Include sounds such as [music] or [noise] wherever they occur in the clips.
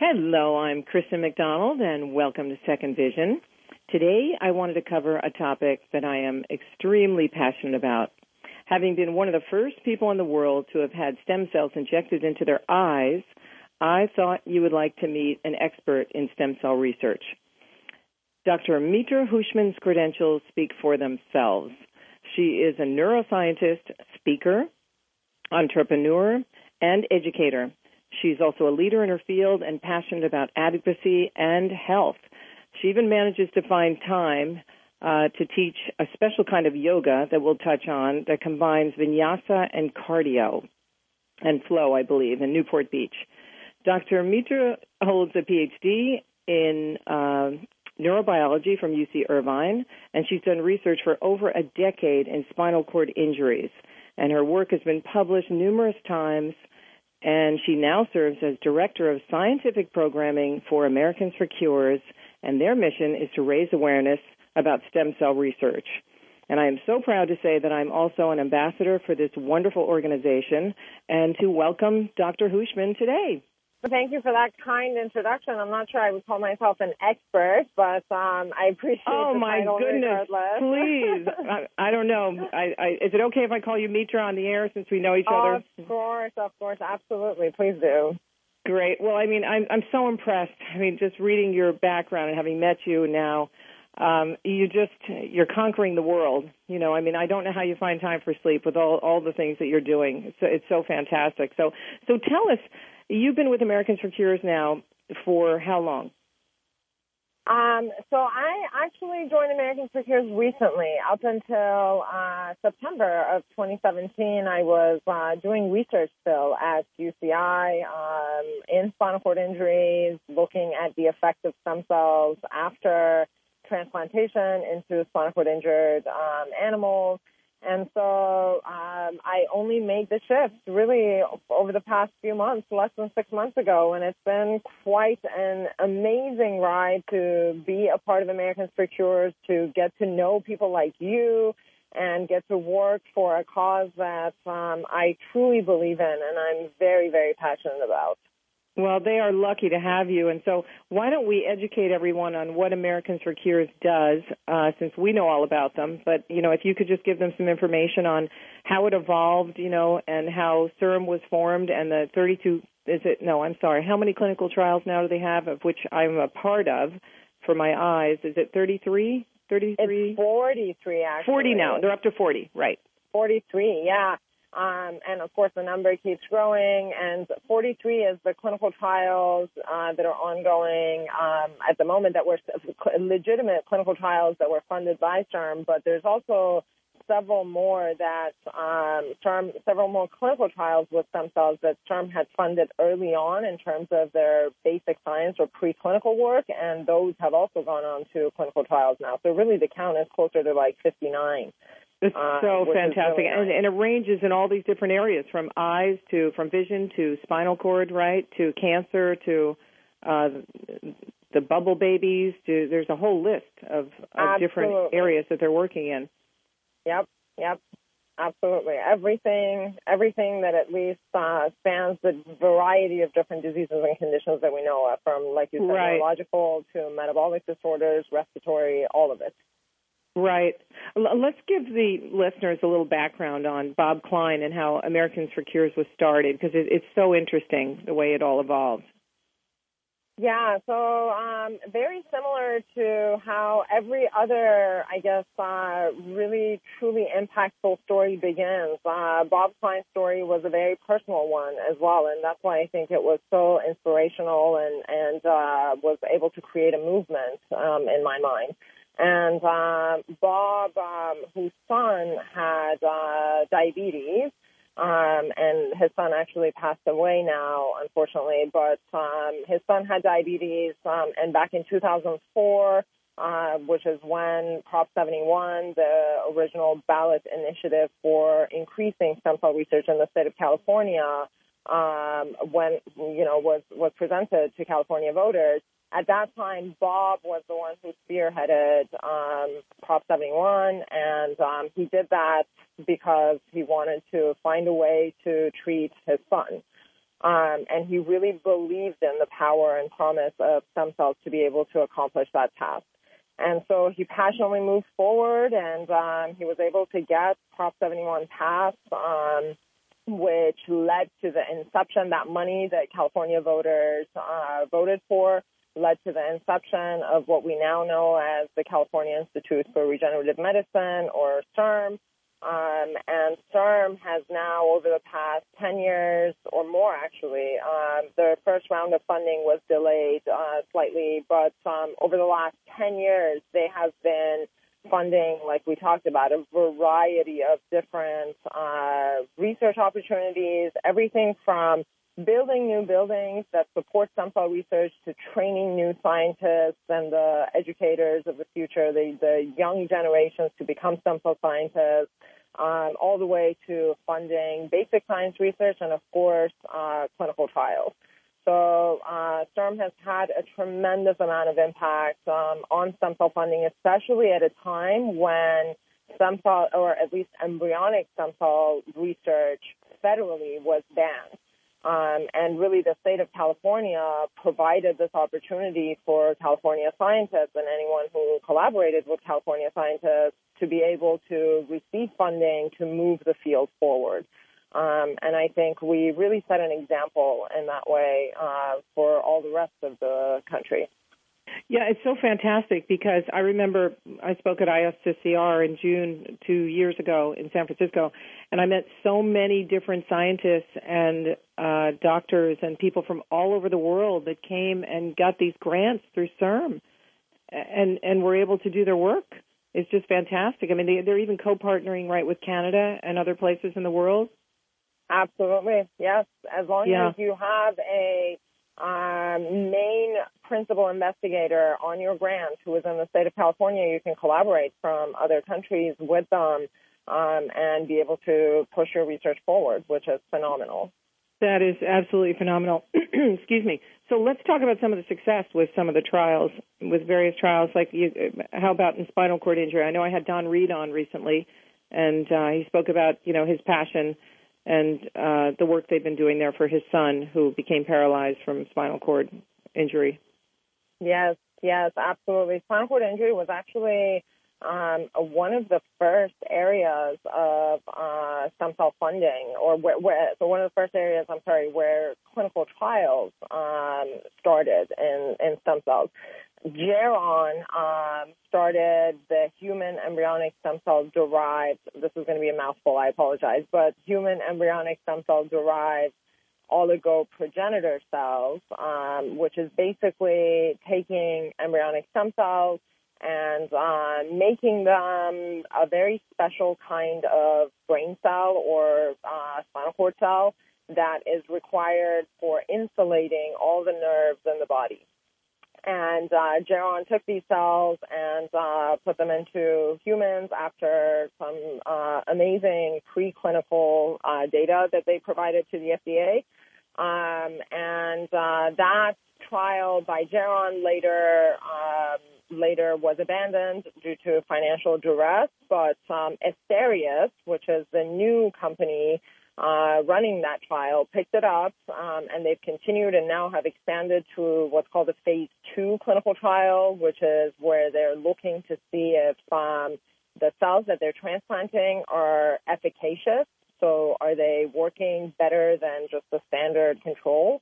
Hello, I'm Kristen McDonald, and welcome to Second Vision. Today, I wanted to cover a topic that I am extremely passionate about. Having been one of the first people in the world to have had stem cells injected into their eyes, I thought you would like to meet an expert in stem cell research. Dr. Mitra Hooshmand's credentials speak for themselves. She is a neuroscientist, speaker, entrepreneur, and educator. She's also a leader in her field and passionate about advocacy and health. She even manages to find time uh, to teach a special kind of yoga that we'll touch on that combines vinyasa and cardio and flow, I believe, in Newport Beach. Dr. Mitra holds a PhD in uh, neurobiology from UC Irvine, and she's done research for over a decade in spinal cord injuries. And her work has been published numerous times and she now serves as Director of Scientific Programming for Americans for Cures, and their mission is to raise awareness about stem cell research. And I am so proud to say that I'm also an ambassador for this wonderful organization and to welcome Dr. Hooshmand today. Thank you for that kind introduction. I'm not sure I would call myself an expert, but um, I appreciate oh, the my title goodness! regardless. Please, [laughs] I, I don't know. I, I, is it okay if I call you Mitra on the air since we know each other? Of course, of course, absolutely. Please do. Great. Well, I mean, I'm I'm so impressed. I mean, just reading your background and having met you now, um, you just you're conquering the world. You know, I mean, I don't know how you find time for sleep with all all the things that you're doing. It's it's so fantastic. So so tell us You've been with Americans for Cures now for how long? Um, so I actually joined Americans for Cures recently. Up until uh, September of 2017, I was uh, doing research still at UCI um, in spinal cord injuries, looking at the effect of stem cells after transplantation into spinal cord injured um, animals. And so um, I only made the shift really over the past few months, less than six months ago, and it's been quite an amazing ride to be a part of Americans for Cures, to get to know people like you, and get to work for a cause that um, I truly believe in and I'm very, very passionate about. Well, they are lucky to have you. And so, why don't we educate everyone on what Americans for Cures does, uh, since we know all about them. But, you know, if you could just give them some information on how it evolved, you know, and how CIRM was formed and the 32, is it, no, I'm sorry, how many clinical trials now do they have, of which I'm a part of for my eyes? Is it 33? 33? It's 43, actually. 40 now. They're up to 40, right. 43, yeah. Um, and of course, the number keeps growing. And 43 is the clinical trials uh, that are ongoing um, at the moment that were legitimate clinical trials that were funded by CIRM. But there's also several more that um, CIRM, several more clinical trials with stem cells that CIRM had funded early on in terms of their basic science or preclinical work, and those have also gone on to clinical trials now. So really, the count is closer to like 59. [laughs] It's uh, so fantastic, really and, nice. and it ranges in all these different areas, from eyes to from vision to spinal cord, right, to cancer to uh, the bubble babies. To there's a whole list of, of different areas that they're working in. Yep, yep, absolutely. Everything, everything that at least uh, spans the variety of different diseases and conditions that we know of, from like you said, Right. neurological to metabolic disorders, respiratory, all of it. Right. Let's give the listeners a little background on Bob Klein and how Americans for Cures was started because it, it's so interesting the way it all evolved. Yeah, so um, very similar to how every other, I guess, uh, really truly impactful story begins. Uh, Bob Klein's story was a very personal one as well, and that's why I think it was so inspirational and and uh, was able to create a movement um, in my mind. And uh, Bob, um, whose son had uh, diabetes, um, and his son actually passed away now, unfortunately. But um, his son had diabetes, um, and back in 2004, uh, which is when Prop 71, the original ballot initiative for increasing stem cell research in the state of California, um, when you know was was presented to California voters. At that time, Bob was the one who spearheaded um, Prop 71, and um, he did that because he wanted to find a way to treat his son. Um, and he really believed in the power and promise of stem cells to be able to accomplish that task. And so he passionately moved forward and um, he was able to get Prop 71 passed, um, which led to the inception, that money that California voters uh, voted for led to the inception of what we now know as the California Institute for Regenerative Medicine or CIRM. Um, and CIRM has now, over the past 10 years or more actually, um, the first round of funding was delayed uh, slightly, but um, over the last 10 years, they have been funding, like we talked about, a variety of different uh, research opportunities, everything from building new buildings that support stem cell research to training new scientists and the educators of the future, the, the young generations to become stem cell scientists, um, all the way to funding basic science research and, of course, uh, clinical trials. So uh, has had a tremendous amount of impact um, on stem cell funding, especially at a time when stem cell, or at least embryonic stem cell research federally was banned. Um, and really, the state of California provided this opportunity for California scientists and anyone who collaborated with California scientists to be able to receive funding to move the field forward. Um, and I think we really set an example in that way uh, for all the rest of the country. Yeah, it's so fantastic because I remember I spoke at ISSCR in June two years ago in San Francisco, and I met so many different scientists and uh, doctors and people from all over the world that came and got these grants through CIRM, and and were able to do their work. It's just fantastic. I mean, they, they're even co-partnering right with Canada and other places in the world. Absolutely, yes. As long yeah. as you have a um, main principal investigator on your grant who is in the state of California, you can collaborate from other countries with them um, and be able to push your research forward, which is phenomenal. That is absolutely phenomenal. [clears throat] Excuse me. So let's talk about some of the success with some of the trials, with various trials. Like, you, how about in spinal cord injury? I know I had Don Reed on recently, and uh, he spoke about you know his passion and uh, the work they've been doing there for his son who became paralyzed from spinal cord injury. Yes, yes, absolutely. Spinal cord injury was actually um, one of the first areas of uh, stem cell funding, or where, where, so one of the first areas, I'm sorry, where clinical trials um, started in, in stem cells. Geron um, started the human embryonic stem cell derived, this is going to be a mouthful, I apologize, but human embryonic stem cell derived oligoprogenitor cells, um, which is basically taking embryonic stem cells and uh, making them a very special kind of brain cell or uh, spinal cord cell that is required for insulating all the nerves in the body. And uh, Geron took these cells and uh, put them into humans after some uh, amazing preclinical uh, data that they provided to the FDA. Um, and uh, that trial by Geron later um, later was abandoned due to financial duress. But um, Asterias, which is the new company uh, running that trial, picked it up, um, and they've continued and now have expanded to what's called a phase two clinical trial, which is where they're looking to see if um, the cells that they're transplanting are efficacious. So are they working better than just the standard control?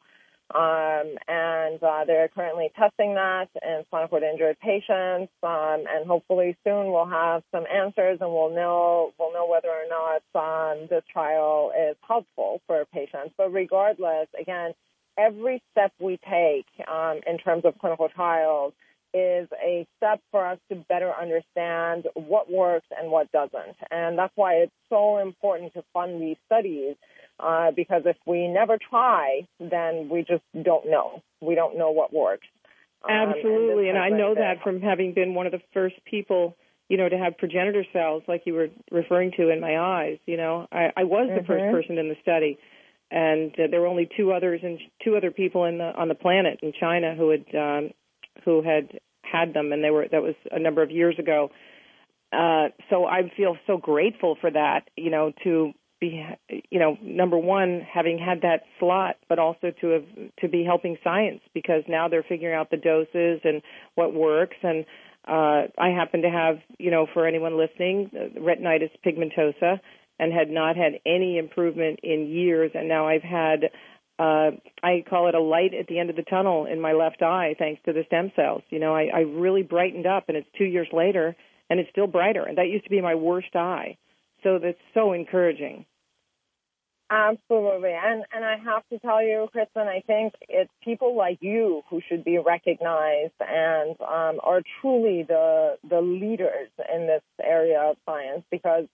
Um, and uh, they're currently testing that in spinal cord injured patients, um, and hopefully soon we'll have some answers and we'll know we'll know whether or not um, this trial is helpful for patients. But regardless, again, every step we take um, in terms of clinical trials is a step for us to better understand what works and what doesn't, and that's why it's so important to fund these studies uh, because if we never try, then we just don't know. We don't know what works. Um, Absolutely, and, and I know that from having been one of the first people, you know, to have progenitor cells, like you were referring to, in my eyes. You know, I, I was the mm-hmm. first person in the study, and uh, there were only two others and two other people in the on the planet in China who had um, who had had them, and they were that was a number of years ago. Uh, so I feel so grateful for that, you know, to be, you know, number one, having had that slot, but also to have to be helping science because now they're figuring out the doses and what works. And uh, I happen to have, you know, for anyone listening, retinitis pigmentosa, and had not had any improvement in years. And now I've had, uh, I call it a light at the end of the tunnel in my left eye, thanks to the stem cells. You know, I, I really brightened up, and it's two years later, and it's still brighter. And that used to be my worst eye. So that's so encouraging. Absolutely. And and I have to tell you, Kristen, I think it's people like you who should be recognized and um, are truly the the leaders in this area of science because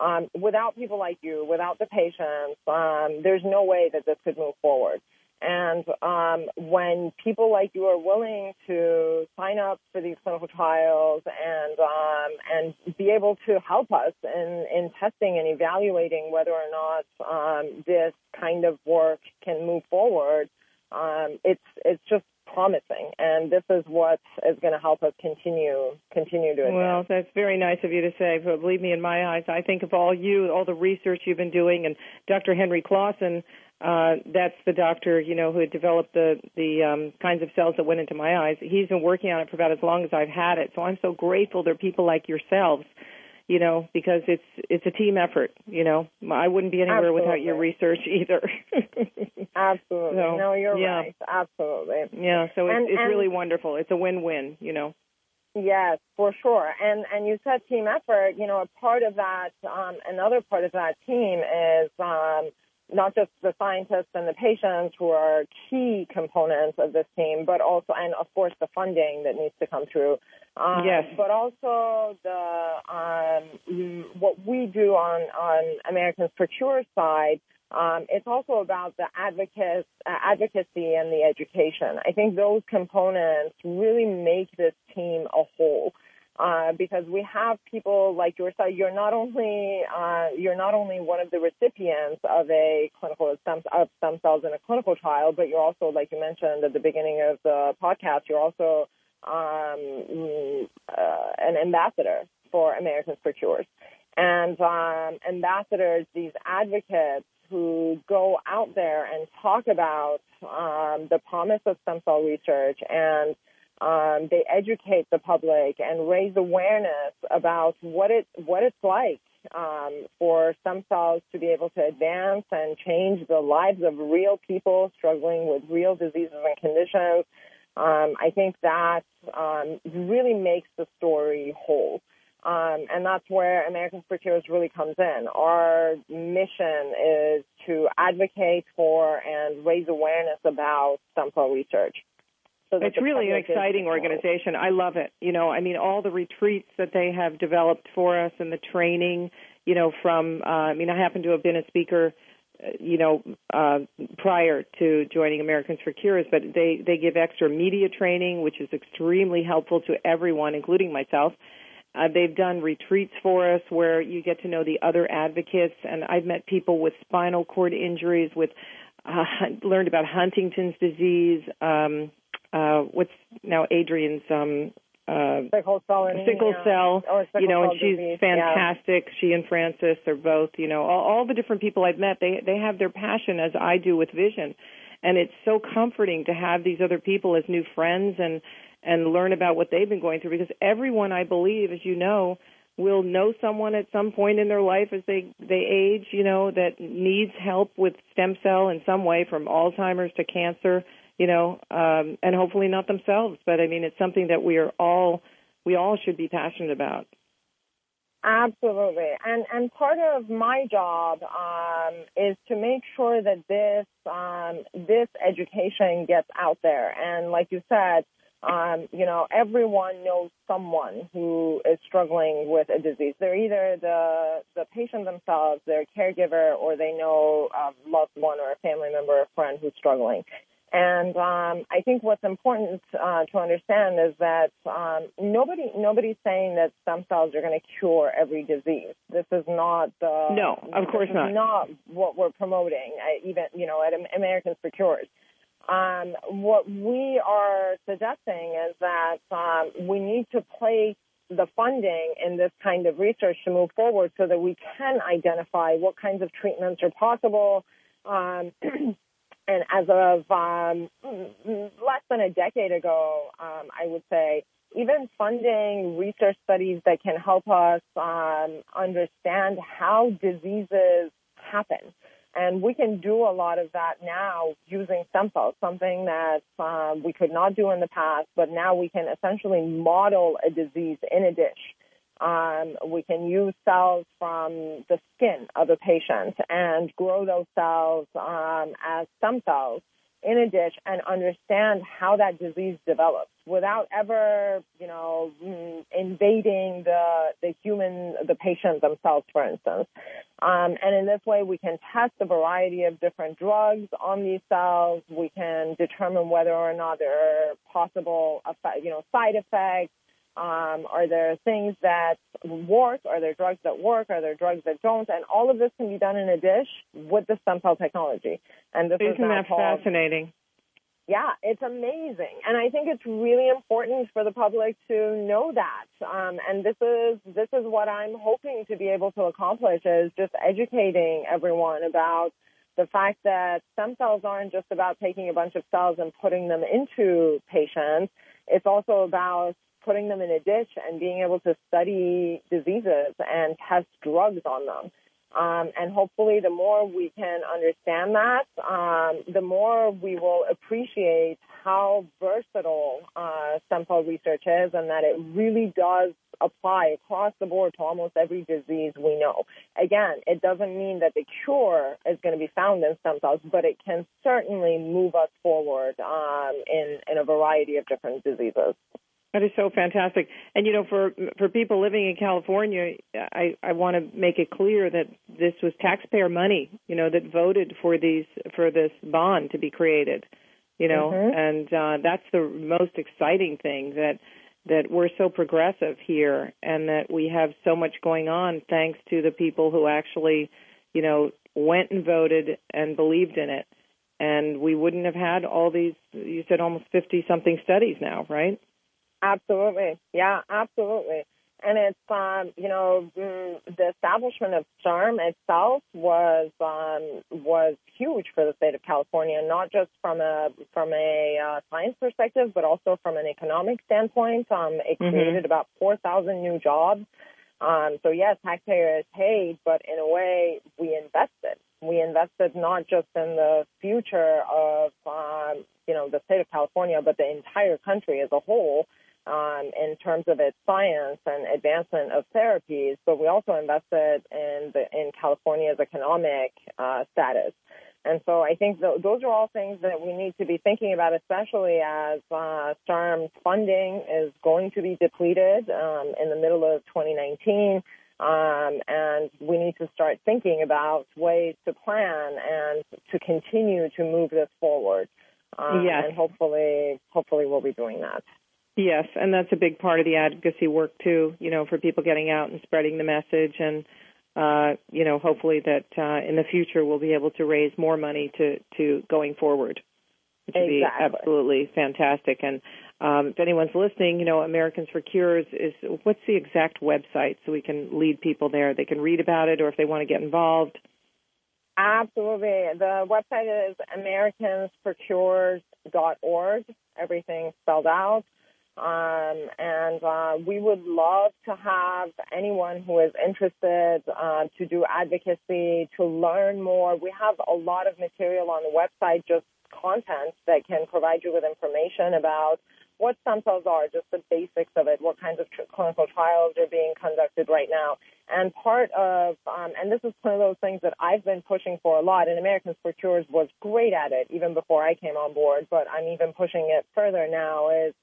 um, without people like you, without the patients, um, there's no way that this could move forward. And um, when people like you are willing to sign up for these clinical trials and um, and be able to help us in, in testing and evaluating whether or not um, this kind of work can move forward, um, it's it's just promising, and this is what is going to help us continue continue to advance. Well, that's very nice of you to say. But believe me, in my eyes, I think of all you, all the research you've been doing, and Dr. Henry Klassen uh, that's the doctor, you know, who had developed the the um, kinds of cells that went into my eyes. He's been working on it for about as long as I've had it. So I'm so grateful there are people like yourselves, you know, because it's it's a team effort. You know, I wouldn't be anywhere Absolutely. without your research either. [laughs] Absolutely. So, no, you're yeah. right. Absolutely. Yeah. So it's And- it's and- really wonderful. It's a win-win. You know. Yes, for sure. And and you said team effort. You know, a part of that, um, another part of that team is um, not just the scientists and the patients who are key components of this team, but also, and of course, the funding that needs to come through. Um, Yes. But also the um, what we do on on Americans for Cure side. Um, it's also about the advocates, uh, advocacy and the education. I think those components really make this team a whole. Uh, because we have people like yourself. You're not only uh, you're not only one of the recipients of a clinical stem, of stem cells in a clinical trial, but you're also, like you mentioned at the beginning of the podcast, you're also um, uh, an ambassador for Americans for Cures. And um, ambassadors, these advocates who go out there and talk about um, the promise of stem cell research and um, they educate the public and raise awareness about what it what it's like um, for stem cells to be able to advance and change the lives of real people struggling with real diseases and conditions. Um, I think that um, really makes the story whole. Um, and that's where Americans for really comes in. Our mission is to advocate for and raise awareness about stem cell research. So It's really an is exciting organization. I love it. You know, I mean, all the retreats that they have developed for us and the training, you know, from, uh, I mean, I happen to have been a speaker, uh, you know, uh, prior to joining Americans for Cures, but they, they give extra media training, which is extremely helpful to everyone, including myself. Uh, they've done retreats for us where you get to know the other advocates, and I've met people with spinal cord injuries, with uh, [laughs] learned about Huntington's disease, um, uh, what's now Adrian's um, uh, sickle cell sickle cell, or sickle you know, and she's disease, yeah. fantastic. She and Francis are both, you know, all, all the different people I've met. They they have their passion as I do with vision, and it's so comforting to have these other people as new friends and and learn about what they've been going through. Because everyone, I believe, as you know, will know someone at some point in their life as they they age, you know, that needs help with stem cell in some way, from Alzheimer's to cancer you know, um, and hopefully not themselves. But I mean, it's something that we are all we all should be passionate about. Absolutely, and and part of my job um, is to make sure that this um, this education gets out there. And like you said, um, you know, everyone knows someone who is struggling with a disease. They're either the the patient themselves, their caregiver, or they know a loved one or a family member or friend who's struggling. And um, I think what's important uh, to understand is that um, nobody nobody's saying that stem cells are going to cure every disease. This is not the No, of course not. Not what we're promoting. Even you know at Americans for Cures. Um, what we are suggesting is that um, we need to place the funding in this kind of research to move forward so that we can identify what kinds of treatments are possible. [clears throat] And as of um, less than a decade ago, um, I would say even funding research studies that can help us um, understand how diseases happen. And we can do a lot of that now using stem cells, something that um, we could not do in the past, but now we can essentially model a disease in a dish. Um, we can use cells from the skin of a patient and grow those cells um, as stem cells in a dish and understand how that disease develops without ever, you know, mm, invading the the human, the patient themselves, for instance. Um, and in this way, we can test a variety of different drugs on these cells. We can determine whether or not there are possible, you know, side effects um, are there things that work? Are there drugs that work? Are there drugs that don't? And all of this can be done in a dish with the stem cell technology. And this isn't that called, fascinating? Yeah, it's amazing, and I think it's really important for the public to know that. Um, and this is this is what I'm hoping to be able to accomplish is just educating everyone about the fact that stem cells aren't just about taking a bunch of cells and putting them into patients. It's also about putting them in a dish and being able to study diseases and test drugs on them. Um, and hopefully, the more we can understand that, um, the more we will appreciate how versatile uh, stem cell research is, and that it really does apply across the board to almost every disease we know. Again, it doesn't mean that the cure is going to be found in stem cells, but it can certainly move us forward um, in in a variety of different diseases. That is so fantastic. And you know, for for people living in California, I I want to make it clear that this was taxpayer money, you know, that voted for these for this bond to be created. You know, mm-hmm. and uh that's the most exciting thing that that we're so progressive here and that we have so much going on thanks to the people who actually, you know, went and voted and believed in it. And we wouldn't have had all these you said almost 50 something studies now, right? Absolutely. Yeah, absolutely. And it's, um, you know, mm, the establishment of CIRM itself was um, was huge for the state of California, not just from a from a uh, science perspective, but also from an economic standpoint. Um, it mm-hmm. created about four thousand new jobs. Um, so yes, taxpayers paid, but in a way, we invested. We invested not just in the future of, um, you know, the state of California, but the entire country as a whole um, in terms of its science and advancement of therapies, but we also invested in the in California's economic uh, status. And so I think th- those are all things that we need to be thinking about, especially as uh, CIRM's funding is going to be depleted um, in the middle of 2019. Um, and we need to start thinking about ways to plan and to continue to move this forward. Um, yes. And hopefully, hopefully we'll be doing that. Yes, and that's a big part of the advocacy work too. You know, for people getting out and spreading the message, and uh, you know, hopefully that uh, in the future we'll be able to raise more money to to going forward, which exactly. would be absolutely fantastic. And um, if anyone's listening, you know, Americans for Cures is what's the exact website so we can lead people there. They can read about it, or if they want to get involved. Absolutely. The website is americansforcures.org. Everything spelled out. Um, and uh, we would love to have anyone who is interested uh, to do advocacy, to learn more. We have a lot of material on the website, just content that can provide you with information about what stem cells are, just the basics of it, what kinds of tr- clinical trials are being conducted right now. And part of, um, and this is one of those things that I've been pushing for a lot, and Americans for Cures was great at it even before I came on board, but I'm even pushing it further now, is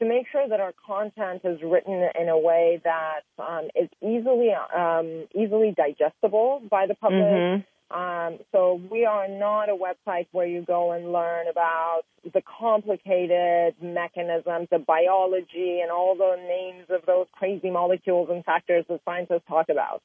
to make sure that our content is written in a way that um, is easily um, easily digestible by the public. Mm-hmm. Um, so we are not a website where you go and learn about the complicated mechanisms, the biology, and all the names of those crazy molecules and factors that scientists talk about.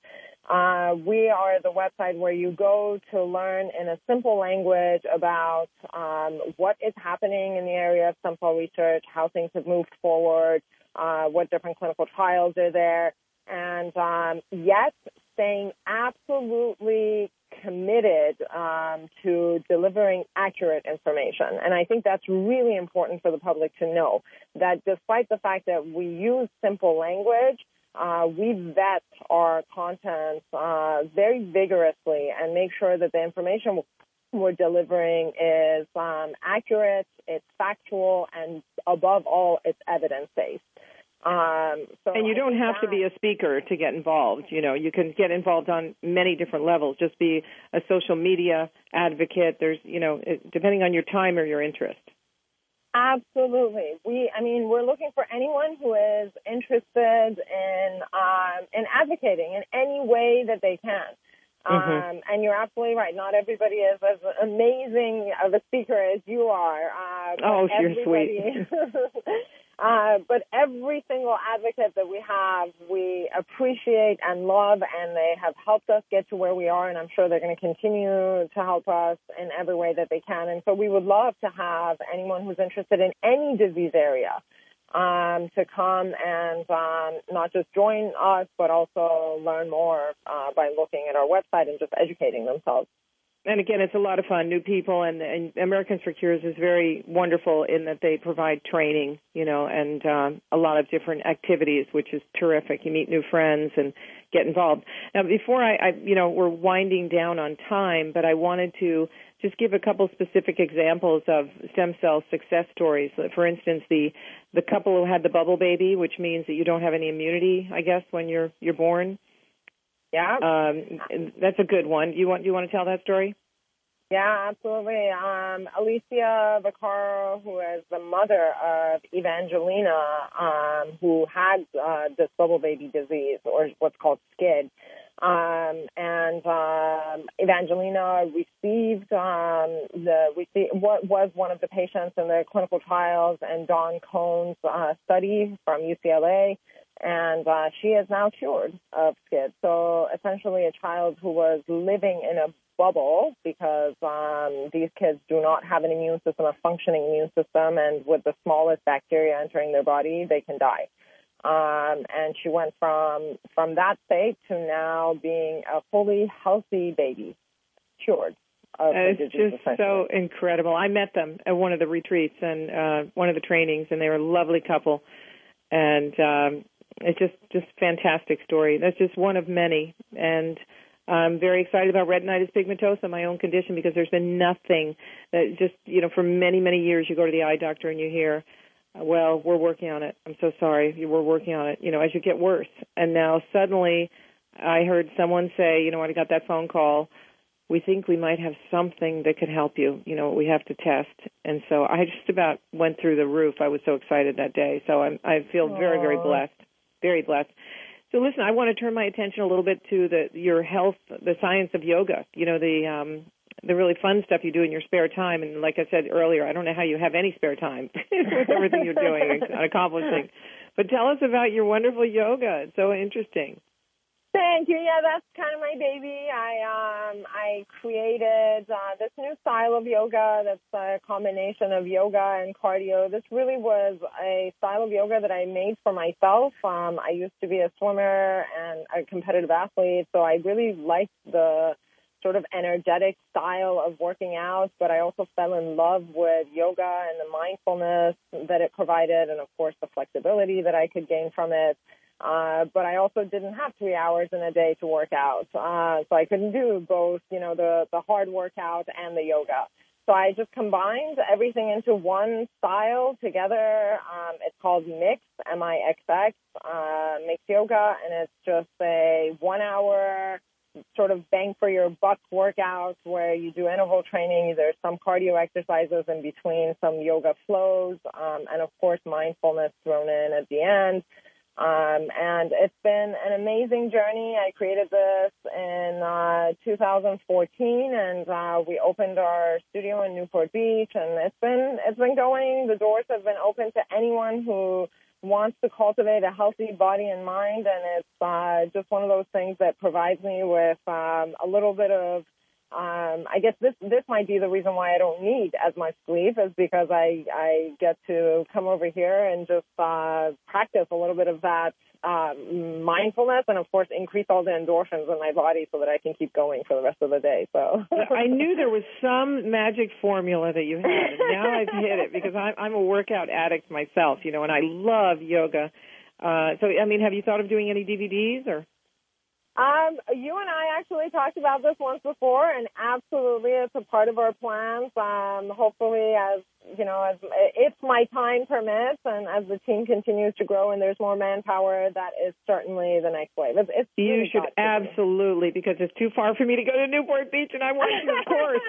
Uh, we are the website where you go to learn in a simple language about um, what is happening in the area of stem cell research, how things have moved forward, uh, what different clinical trials are there, and um, yet staying absolutely committed um, to delivering accurate information. And I think that's really important for the public to know that despite the fact that we use simple language, uh, we vet our content uh, very vigorously and make sure that the information we're delivering is um, accurate, it's factual, and above all, it's evidence based. Um, so and you don't have that, to be a speaker to get involved. You know, you can get involved on many different levels. Just be a social media advocate. There's, you know, depending on your time or your interest. Absolutely. We, I mean, we're looking for anyone who is interested in um, in advocating in any way that they can. Mm-hmm. Um, and you're absolutely right. Not everybody is as amazing of a speaker as you are. Uh, oh, you're sweet. [laughs] [laughs] Uh, but every single advocate that we have, we appreciate and love, and they have helped us get to where we are, and I'm sure they're going to continue to help us in every way that they can. And so we would love to have anyone who's interested in any disease area um, to come and um, not just join us, but also learn more uh, by looking at our website and just educating themselves and again, it's a lot of fun. New people and, and Americans for Cures is very wonderful in that they provide training, you know, and um, a lot of different activities, which is terrific. You meet new friends and get involved. Now, before I, I, you know, we're winding down on time, but I wanted to just give a couple specific examples of stem cell success stories. For instance, the the couple who had the bubble baby, which means that you don't have any immunity, I guess, when you're you're born yeah. Um, that's a good one. You want you want to tell that story? Yeah, absolutely. Um, Alysia Vaccaro, who is the mother of Evangelina, um, who had uh, this bubble baby disease, or what's called SCID. Um, and um, Evangelina received um, the received, what was one of the patients in the clinical trials and Don Kohn's uh, study from UCLA and uh, she is now cured of SCID. So essentially, a child who was living in a bubble because um, these kids do not have an immune system, a functioning immune system, and with the smallest bacteria entering their body, they can die. Um, and she went from from that state to now being a fully healthy baby, cured. Of it's just so incredible. I met them at one of the retreats and uh, one of the trainings, and they were a lovely couple. And um, it's just just fantastic story. That's just one of many, and I'm very excited about retinitis pigmentosa, my own condition, because there's been nothing that just you know for many many years you go to the eye doctor and you hear, well we're working on it. I'm so sorry, we're working on it. You know as you get worse, and now suddenly I heard someone say, you know when I got that phone call we think we might have something that could help you. You know, we have to test. And so I just about went through the roof. I was so excited that day. So I'm, I feel very, very blessed very blessed. So listen, I want to turn my attention a little bit to the your health, the science of yoga. You know the um, the really fun stuff you do in your spare time. And like I said earlier, I don't know how you have any spare time [laughs] with everything you're doing and accomplishing. But tell us about your wonderful yoga. It's so interesting. Thank you. Yeah, that's kind of my baby. I um I created uh, this new style of yoga that's a combination of yoga and cardio. This really was a style of yoga that I made for myself. Um, I used to be a swimmer and a competitive athlete, so I really liked the sort of energetic style of working out, but I also fell in love with yoga and the mindfulness that it provided and of course the flexibility that I could gain from it. Uh, but I also didn't have three hours in a day to work out. Uh, so I couldn't do both, you know, the, the hard workout and the yoga. So I just combined everything into one style together. Um, it's called MIXX, M-I-X-X, uh, MIXX Yoga, and it's just a one hour sort of bang for your buck workout where you do interval training. There's some cardio exercises in between, some yoga flows, um, and of course mindfulness thrown in at the end. Um, and it's been an amazing journey. I created this in uh, 2014, and uh, we opened our studio in Newport Beach, and it's been it's been going. The doors have been open to anyone who wants to cultivate a healthy body and mind, and it's uh, just one of those things that provides me with um, a little bit of um, I guess this this might be the reason why I don't need as much sleep is because I I get to come over here and just uh, practice a little bit of that uh, mindfulness and of course increase all the endorphins in my body so that I can keep going for the rest of the day. So I knew there was some magic formula that you had, and now I've hit it because I'm I'm a workout addict myself, you know, and I love yoga. Uh, so I mean, have you thought of doing any DVDs or? Um, you and I actually talked about this once before, and absolutely, it's a part of our plans. Um, hopefully, as you know, as if my time permits, and as the team continues to grow, and there's more manpower, that is certainly the next wave. It's, it's you really should absolutely because it's too far for me to go to Newport Beach, and I want to, of course.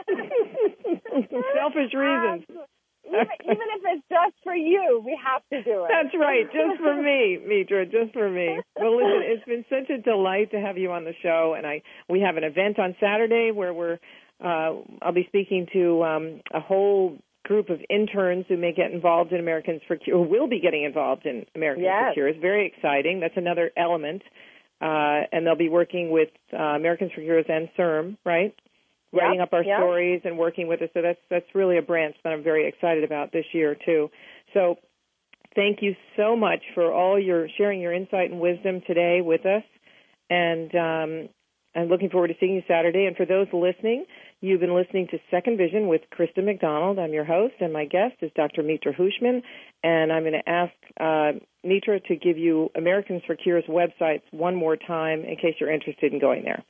[laughs] Selfish reasons. Absolutely even, even if it's just for you, we have to do it. That's right, just for me, Mitra, just for me. Well, listen, it's been such a delight to have you on the show, and I we have an event on Saturday where we're uh, I'll be speaking to um, a whole group of interns who may get involved in Americans for Cure, will be getting involved in Americans yes. for Cure. It's very exciting. That's another element. Uh, and they'll be working with uh, Americans for Cures and CIRM, right? Yep, writing up our yep. stories and working with us. So that's that's really a branch that I'm very excited about this year too. So thank you so much for all your sharing your insight and wisdom today with us. And um, I'm looking forward to seeing you Saturday. And for those listening, you've been listening to Second Vision with Kristen McDonald. I'm your host, and my guest is Dr. Mitra Hooshmand. And I'm going to ask uh, Mitra to give you Americans for Cure's websites one more time in case you're interested in going there.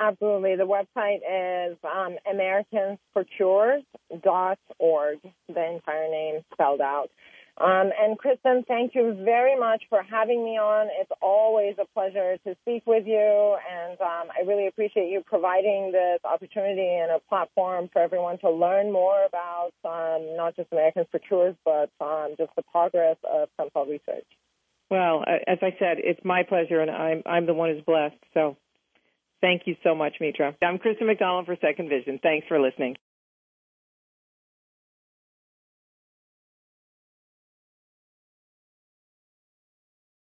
Absolutely. The website is um, AmericansForCures.org, the entire name spelled out. Um, and Kristen, thank you very much for having me on. It's always a pleasure to speak with you, and um, I really appreciate you providing this opportunity and a platform for everyone to learn more about um, not just Americans for Cures, but um, just the progress of stem cell research. Well, as I said, it's my pleasure, and I'm I'm the one who's blessed. So Thank you so much, Mitra. I'm Kristen McDonald for Second Vision. Thanks for listening.